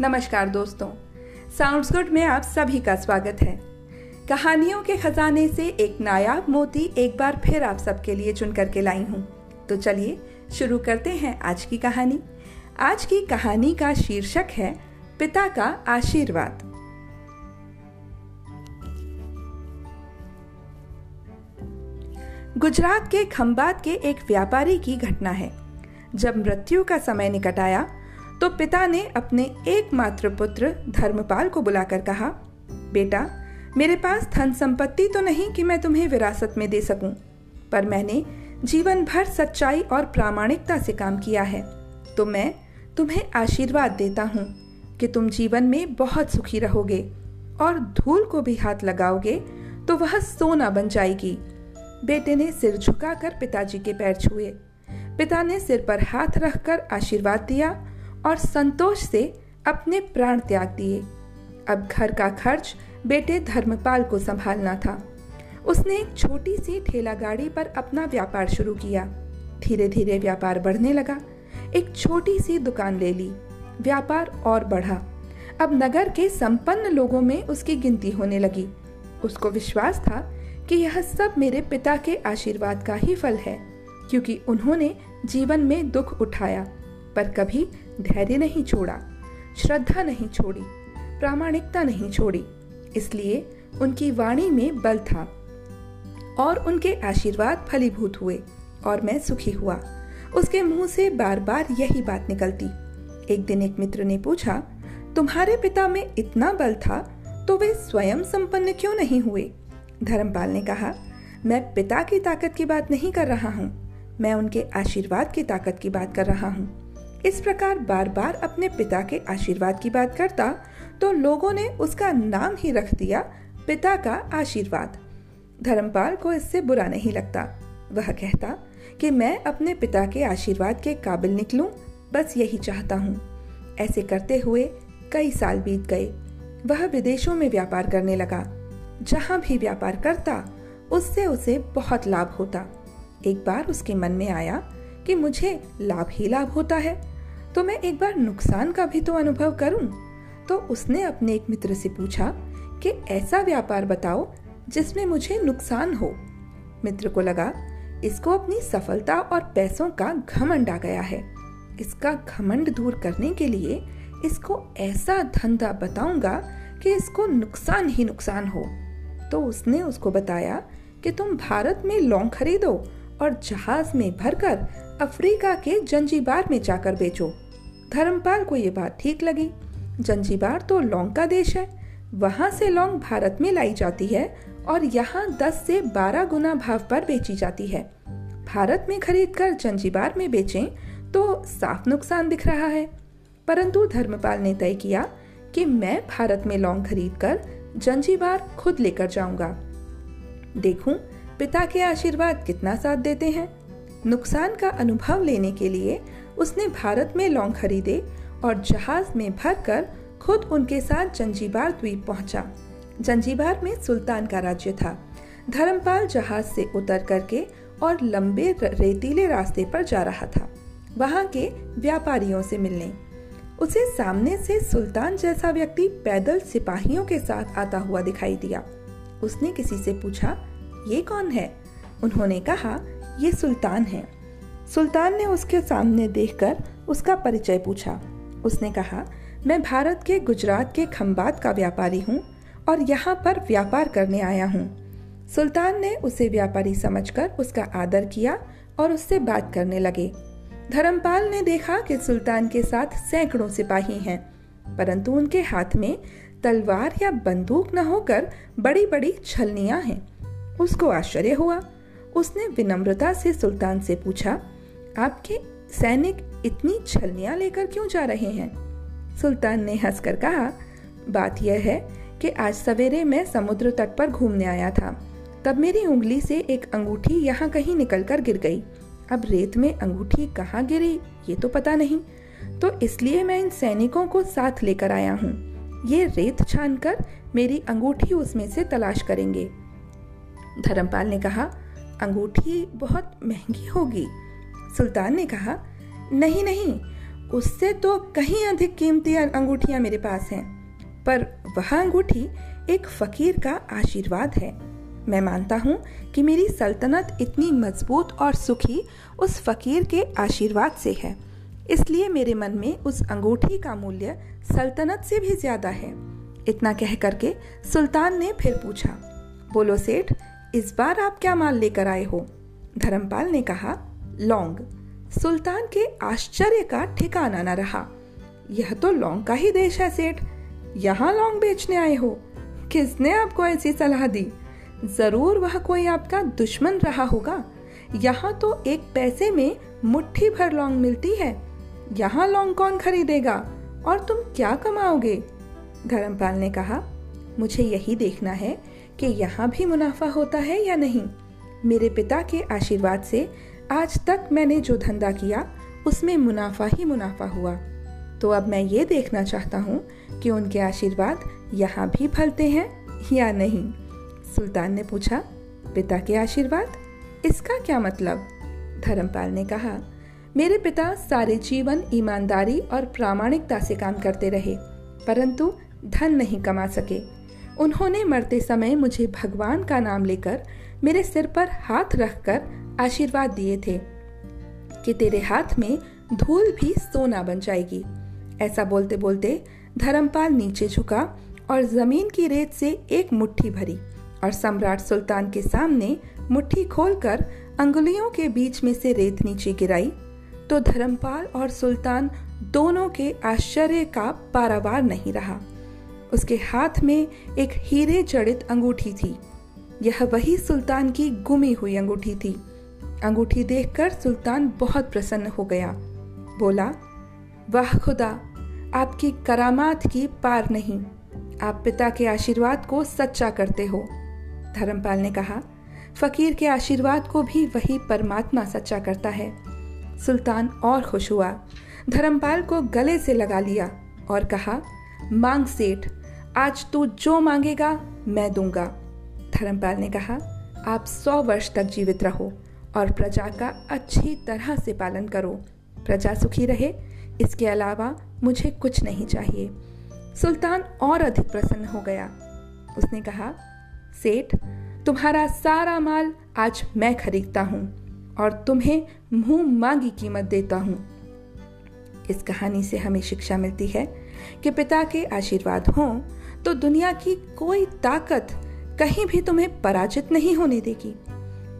नमस्कार दोस्तों sounds good में आप सभी का स्वागत है। कहानियों के खजाने से एक नायाब मोती एक बार फिर आप सबके लिए चुन करके लाई हूँ। तो चलिए, शुरू करते हैं आज की कहानी। आज की कहानी का शीर्षक है, पिता का आशीर्वाद। गुजरात के खंबात के एक व्यापारी की घटना है। जब मृत्यु का समय निकट आया तो पिता ने अपने एकमात्र पुत्र धर्मपाल को बुलाकर कहा बेटा मेरे पास धन संपत्ति तो नहीं कि मैं तुम्हें विरासत में दे सकूँ, पर मैंने जीवन भर सच्चाई और प्रामाणिकता से काम किया है तो मैं तुम्हें आशीर्वाद देता हूँ कि तुम जीवन में बहुत सुखी रहोगे और धूल को भी हाथ लगाओगे तो वह सोना बन जाएगी। बेटे ने सिर झुकाकर पिताजी के पैर छुए। पिता ने सिर पर हाथ रखकर आशीर्वाद दिया और संतोष से अपने प्राण त्याग दिए। अब घर का खर्च बेटे धर्मपाल को संभालना था। उसने एक छोटी सी ठेला गाड़ी पर अपना व्यापार शुरू किया। धीरे धीरे व्यापार बढ़ने लगा। एक छोटी सी दुकान ले ली। व्यापार और बढ़ा। अब नगर के संपन्न लोगों में उसकी गिनती होने लगी। उसको विश्वास था कि यह सब मेरे पिता के आशीर्वाद का ही फल है, क्योंकि उन्होंने जीवन में दुख उठाया। पर कभी धैर्य नहीं छोड़ा, श्रद्धा नहीं छोड़ी, प्रामाणिकता नहीं छोड़ी। इसलिए उनकी वाणी में बल था और उनके आशीर्वाद फलीभूत हुए और मैं सुखी हुआ। उसके मुँह से बार बार यही बात निकलती। एक दिन एक मित्र ने पूछा, तुम्हारे पिता में इतना बल था तो वे स्वयं संपन्न क्यों नहीं हुए? धर्मपाल ने कहा, मैं पिता की ताकत की बात नहीं कर रहा हूँ, मैं उनके आशीर्वाद की ताकत की बात कर रहा हूँ। इस प्रकार बार बार अपने पिता के आशीर्वाद की बात करता तो लोगों ने उसका नाम ही रख दिया, पिता का आशीर्वाद। धर्मपाल को इससे बुरा नहीं लगता। वह कहता कि मैं अपने पिता के आशीर्वाद के काबिल निकलूं, बस यही चाहता हूँ। ऐसे करते हुए कई साल बीत गए। वह विदेशों में व्यापार करने लगा। जहाँ भी व्यापार करता, उससे उसे बहुत लाभ होता। एक बार उसके मन में आया कि मुझे लाभ ही लाभ होता है। तो मैं एक बार नुकसान का भी तो अनुभव करूँ? तो उसने अपने एक मित्र से पूछा कि ऐसा व्यापार बताओ जिसमें मुझे नुकसान हो। मित्र को लगा, इसको अपनी सफलता और पैसों का घमंड आ गया है। इसका घमंड दूर करने के लिए इसको ऐसा धंधा बताऊँगा कि इसको नुकसान ही नुकसान हो। तो उसने उसको बताया कि तुम भारत में लौंग खरीदो और जहाज़ में भरकर अफ्रीका के जंजीबार में जाकर बेचो। धर्मपाल को ये बात ठीक लगी। जंजीबार तो लौंग का देश है। वहाँ से लौंग भारत में लाई जाती है और यहाँ 10 से 12 गुना भाव पर बेची जाती है। भारत में खरीदकर जंजीबार में बेचें तो साफ़ नुकसान दिख रहा है। परंतु धर्मपाल ने तय किया कि मैं भारत में लौंग खरीदकर जंजीबार खुद लेकर जाऊँगा। देखूँ पिता के आशीर्वाद कितना साथ देते हैं। नुकसान का अनुभव लेने के लिए उसने भारत में लौंग खरीदे और जहाज़ में भरकर खुद उनके साथ जंजीबार द्वीप पहुँचा। जंजीबार में सुल्तान का राज्य था। धर्मपाल जहाज़ से उतर करके और लंबे रेतीले रास्ते पर जा रहा था। वहाँ के व्यापारियों से मिलने। उसे सामने से सुल्तान जैसा व्यक्ति पैदल सिपाहियों के साथ आता हुआ दिखाई दिया। उसने किसी से पूछा, ये कौन है? उन्होंने कहा, ये सुल्तान है। सुल्तान ने उसके सामने देखकर उसका परिचय पूछा। उसने कहा, मैं भारत के गुजरात के खम्बात का व्यापारी हूँ और यहाँ पर व्यापार करने आया हूँ सुल्तान ने उसे व्यापारी समझकर उसका आदर किया और उससे बात करने लगे। धर्मपाल ने देखा कि सुल्तान के साथ सैकड़ों सिपाही हैं, परंतु उनके हाथ में तलवार या बंदूक न होकर बड़ी बड़ी छलनियाँ हैं। उसको आश्चर्य हुआ। उसने विनम्रता से सुल्तान से पूछा आपके सैनिक इतनी छलनियाँ लेकर क्यों जा रहे हैं? सुल्तान ने हंसकर कहा, बात यह है कि आज सवेरे मैं समुद्र तट पर घूमने आया था। तब मेरी उंगली से एक अंगूठी यहाँ कहीं निकलकर गिर गई। अब रेत में अंगूठी कहाँ गिरी, ये तो पता नहीं। तो इसलिए मैं इन सैनिकों को साथ लेकर आया हूँ। ये रेत छान कर मेरी अंगूठी उसमें से तलाश करेंगे। धर्मपाल ने कहा, अंगूठी बहुत महँगी होगी। सुल्तान ने कहा, नहीं नहीं, उससे तो कहीं अधिक कीमती अंगूठियाँ मेरे पास हैं, पर वह अंगूठी एक फकीर का आशीर्वाद है। मैं मानता हूँ कि मेरी सल्तनत इतनी मज़बूत और सुखी उस फकीर के आशीर्वाद से है, इसलिए मेरे मन में उस अंगूठी का मूल्य सल्तनत से भी ज़्यादा है। इतना कह करके सुल्तान ने फिर पूछा, बोलो सेठ, इस बार आप क्या माल लेकर आए हो? धर्मपाल ने कहा लौंग। सुल्तान के आश्चर्य का ठिकाना न रहा। यह तो लौंग का ही देश है, सेठ। यहाँ लौंग बेचने आए हो। किसने आपको ऐसी सलाह दी? ज़रूर वह कोई आपका दुश्मन रहा होगा। यहाँ तो एक पैसे में मुट्ठी भर लौंग मिलती है। यहाँ लौंग कौन खरीदेगा? और तुम क्या कमाओगे? धर्मपाल ने कहा, मुझे यही देखना है कि यहाँ भी मुनाफा होता है या नहीं। मेरे पिता के आशीर्वाद से आज तक मैंने जो धंधा किया, उसमें मुनाफा ही मुनाफा हुआ। तो अब मैं ये देखना चाहता हूँ कि उनके आशीर्वाद यहाँ भी फलते हैं या नहीं। सुल्तान ने पूछा, पिता के आशीर्वाद? इसका क्या मतलब? धर्मपाल ने कहा, मेरे पिता सारे जीवन ईमानदारी और प्रामाणिकता से काम करते रहे, परंतु धन नहीं कमा सके। उन्होंने मरते समय मुझे भगवान का नाम लेकर मेरे सिर पर हाथ रखकर आशीर्वाद दिए थे कि तेरे हाथ में धूल भी सोना बन जाएगी। ऐसा बोलते बोलते धर्मपाल नीचे झुका और ज़मीन की रेत से एक मुट्ठी भरी और सम्राट सुल्तान के सामने मुट्ठी खोलकर अंगुलियों के बीच में से रेत नीचे गिराई तो धर्मपाल और सुल्तान दोनों के आश्चर्य का पारावार नहीं रहा। उसके हाथ में एक हीरे जड़ित अंगूठी थी। यह वही सुल्तान की गुमी हुई अंगूठी थी। अंगूठी देखकर सुल्तान बहुत प्रसन्न हो गया। बोला, वाह खुदा, आपकी करामात की पार नहीं। आप पिता के आशीर्वाद को सच्चा करते हो। धर्मपाल ने कहा, फकीर के आशीर्वाद को भी वही परमात्मा सच्चा करता है। सुल्तान और खुश हुआ। धर्मपाल को गले से लगा लिया और कहा, मांग सेठ, आज तू जो मांगेगा, मैं दूँगा। धर्मपाल ने कहा, आप सौ वर्ष तक जीवित रहो। और प्रजा का अच्छी तरह से पालन करो। प्रजा सुखी रहे, इसके अलावा मुझे कुछ नहीं चाहिए। सुल्तान और अधिक प्रसन्न हो गया। उसने कहा, सेठ, तुम्हारा सारा माल आज मैं खरीदता हूँ और तुम्हें मुँह मांगी कीमत देता हूँ। इस कहानी से हमें शिक्षा मिलती है कि पिता के आशीर्वाद हों तो दुनिया की कोई ताकत कहीं भी तुम्हें पराजित नहीं होने देगी।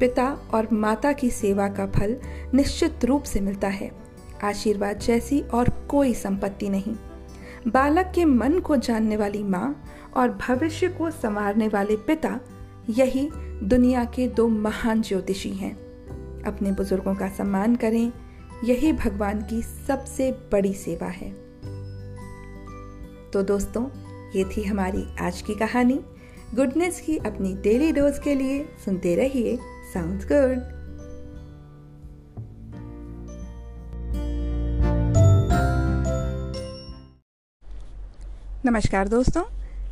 पिता और माता की सेवा का फल निश्चित रूप से मिलता है। आशीर्वाद जैसी और कोई संपत्ति नहीं। बालक के मन को जानने वाली माँ और भविष्य को संवारने वाले पिता यही दुनिया के दो महान ज्योतिषी हैं। अपने बुज़ुर्गों का सम्मान करें, यही भगवान की सबसे बड़ी सेवा है। तो दोस्तों, ये थी हमारी आज की कहानी। गुडनेस की अपनी डेली डोज के लिए सुनते रहिए। साउंड्स गुड नमस्कार दोस्तों।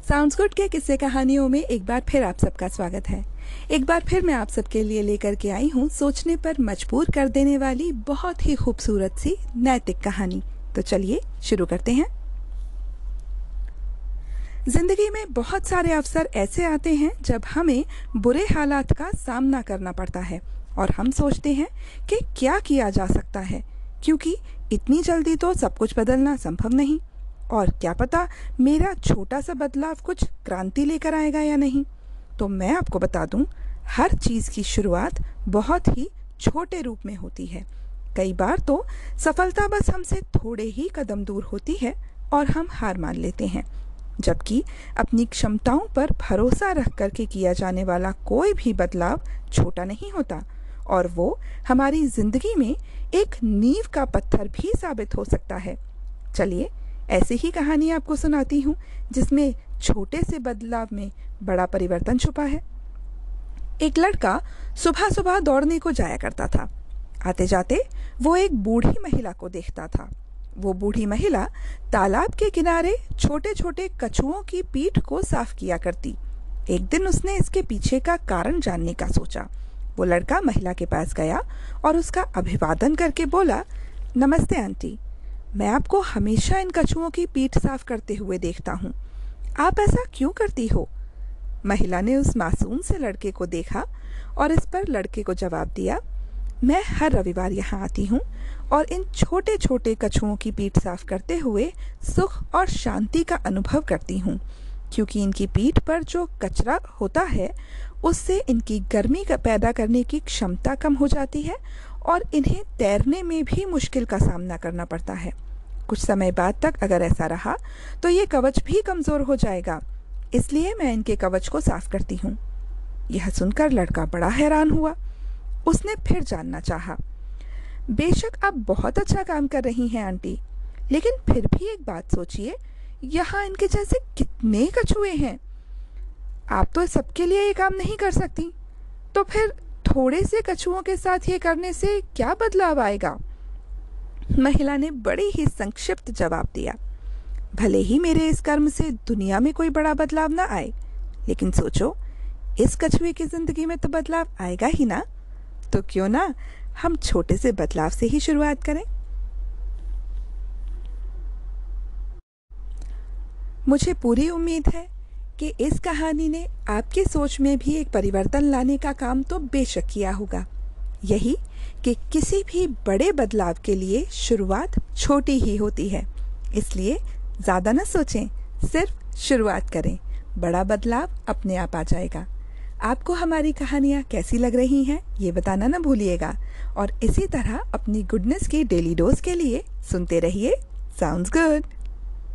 साउंड्स गुड के किस्से कहानियों में एक बार फिर आप सबका स्वागत है। एक बार फिर मैं आप सबके लिए लेकर के आई हूँ सोचने पर मजबूर कर देने वाली बहुत ही खूबसूरत सी नैतिक कहानी। तो चलिए शुरू करते हैं। ज़िंदगी में बहुत सारे अवसर ऐसे आते हैं जब हमें बुरे हालात का सामना करना पड़ता है और हम सोचते हैं कि क्या किया जा सकता है, क्योंकि इतनी जल्दी तो सब कुछ बदलना संभव नहीं। और क्या पता मेरा छोटा सा बदलाव कुछ क्रांति लेकर आएगा या नहीं। तो मैं आपको बता दूँ, हर चीज़ की शुरुआत बहुत ही छोटे रूप में होती है। कई बार तो सफलता बस हमसे थोड़े ही कदम दूर होती है और हम हार मान लेते हैं। जबकि अपनी क्षमताओं पर भरोसा रख करके किया जाने वाला कोई भी बदलाव छोटा नहीं होता, और वो हमारी ज़िंदगी में एक नींव का पत्थर भी साबित हो सकता है। चलिए, ऐसी ही कहानी आपको सुनाती हूँ, जिसमें छोटे से बदलाव में बड़ा परिवर्तन छुपा है। एक लड़का सुबह सुबह दौड़ने को जाया करता था। आते जाते वो एक बूढ़ी महिला को देखता था। वो बूढ़ी महिला तालाब के किनारे छोटे छोटे कछुओं की पीठ को साफ़ किया करती। एक दिन उसने इसके पीछे का कारण जानने का सोचा। वो लड़का महिला के पास गया और उसका अभिवादन करके बोला, नमस्ते, आंटी। मैं आपको हमेशा इन कछुओं की पीठ साफ़ करते हुए देखता हूँ। आप ऐसा क्यों करती हो? महिला ने उस मासूम से लड़के को देखा और इस पर लड़के को जवाब दिया मैं हर रविवार यहाँ आती हूँ और इन छोटे छोटे कछुओं की पीठ साफ़ करते हुए सुख और शांति का अनुभव करती हूँ, क्योंकि इनकी पीठ पर जो कचरा होता है, उससे इनकी गर्मी का पैदा करने की क्षमता कम हो जाती है और इन्हें तैरने में भी मुश्किल का सामना करना पड़ता है। कुछ समय बाद तक अगर ऐसा रहा तो ये कवच भी कमज़ोर हो जाएगा, इसलिए मैं इनके कवच को साफ़ करती हूँ। यह सुनकर लड़का बड़ा हैरान हुआ। उसने फिर जानना चाहा। बेशक आप बहुत अच्छा काम कर रही हैं, आंटी। लेकिन फिर भी एक बात सोचिए, यहाँ इनके जैसे कितने कछुए हैं। आप तो सबके लिए ये काम नहीं कर सकती। तो फिर थोड़े से कछुओं के साथ ये करने से क्या बदलाव आएगा? महिला ने बड़े ही संक्षिप्त जवाब दिया। भले ही मेरे इस कर्म से दुनिया में कोई बड़ा बदलाव ना आए, लेकिन सोचो, इस कछुए की ज़िंदगी में तो बदलाव आएगा ही ना। तो क्यों ना हम छोटे से बदलाव से ही शुरुआत करें? मुझे पूरी उम्मीद है कि इस कहानी ने आपकी सोच में भी एक परिवर्तन लाने का काम तो बेशक किया होगा। यही कि किसी भी बड़े बदलाव के लिए शुरुआत छोटी ही होती है। इसलिए ज़्यादा न सोचें, सिर्फ़ शुरुआत करें। बड़ा बदलाव अपने आप आ जाएगा। आपको हमारी कहानियाँ कैसी लग रही हैं, ये बताना ना भूलिएगा। और इसी तरह अपनी गुडनेस की डेली डोज के लिए सुनते रहिए। Sounds good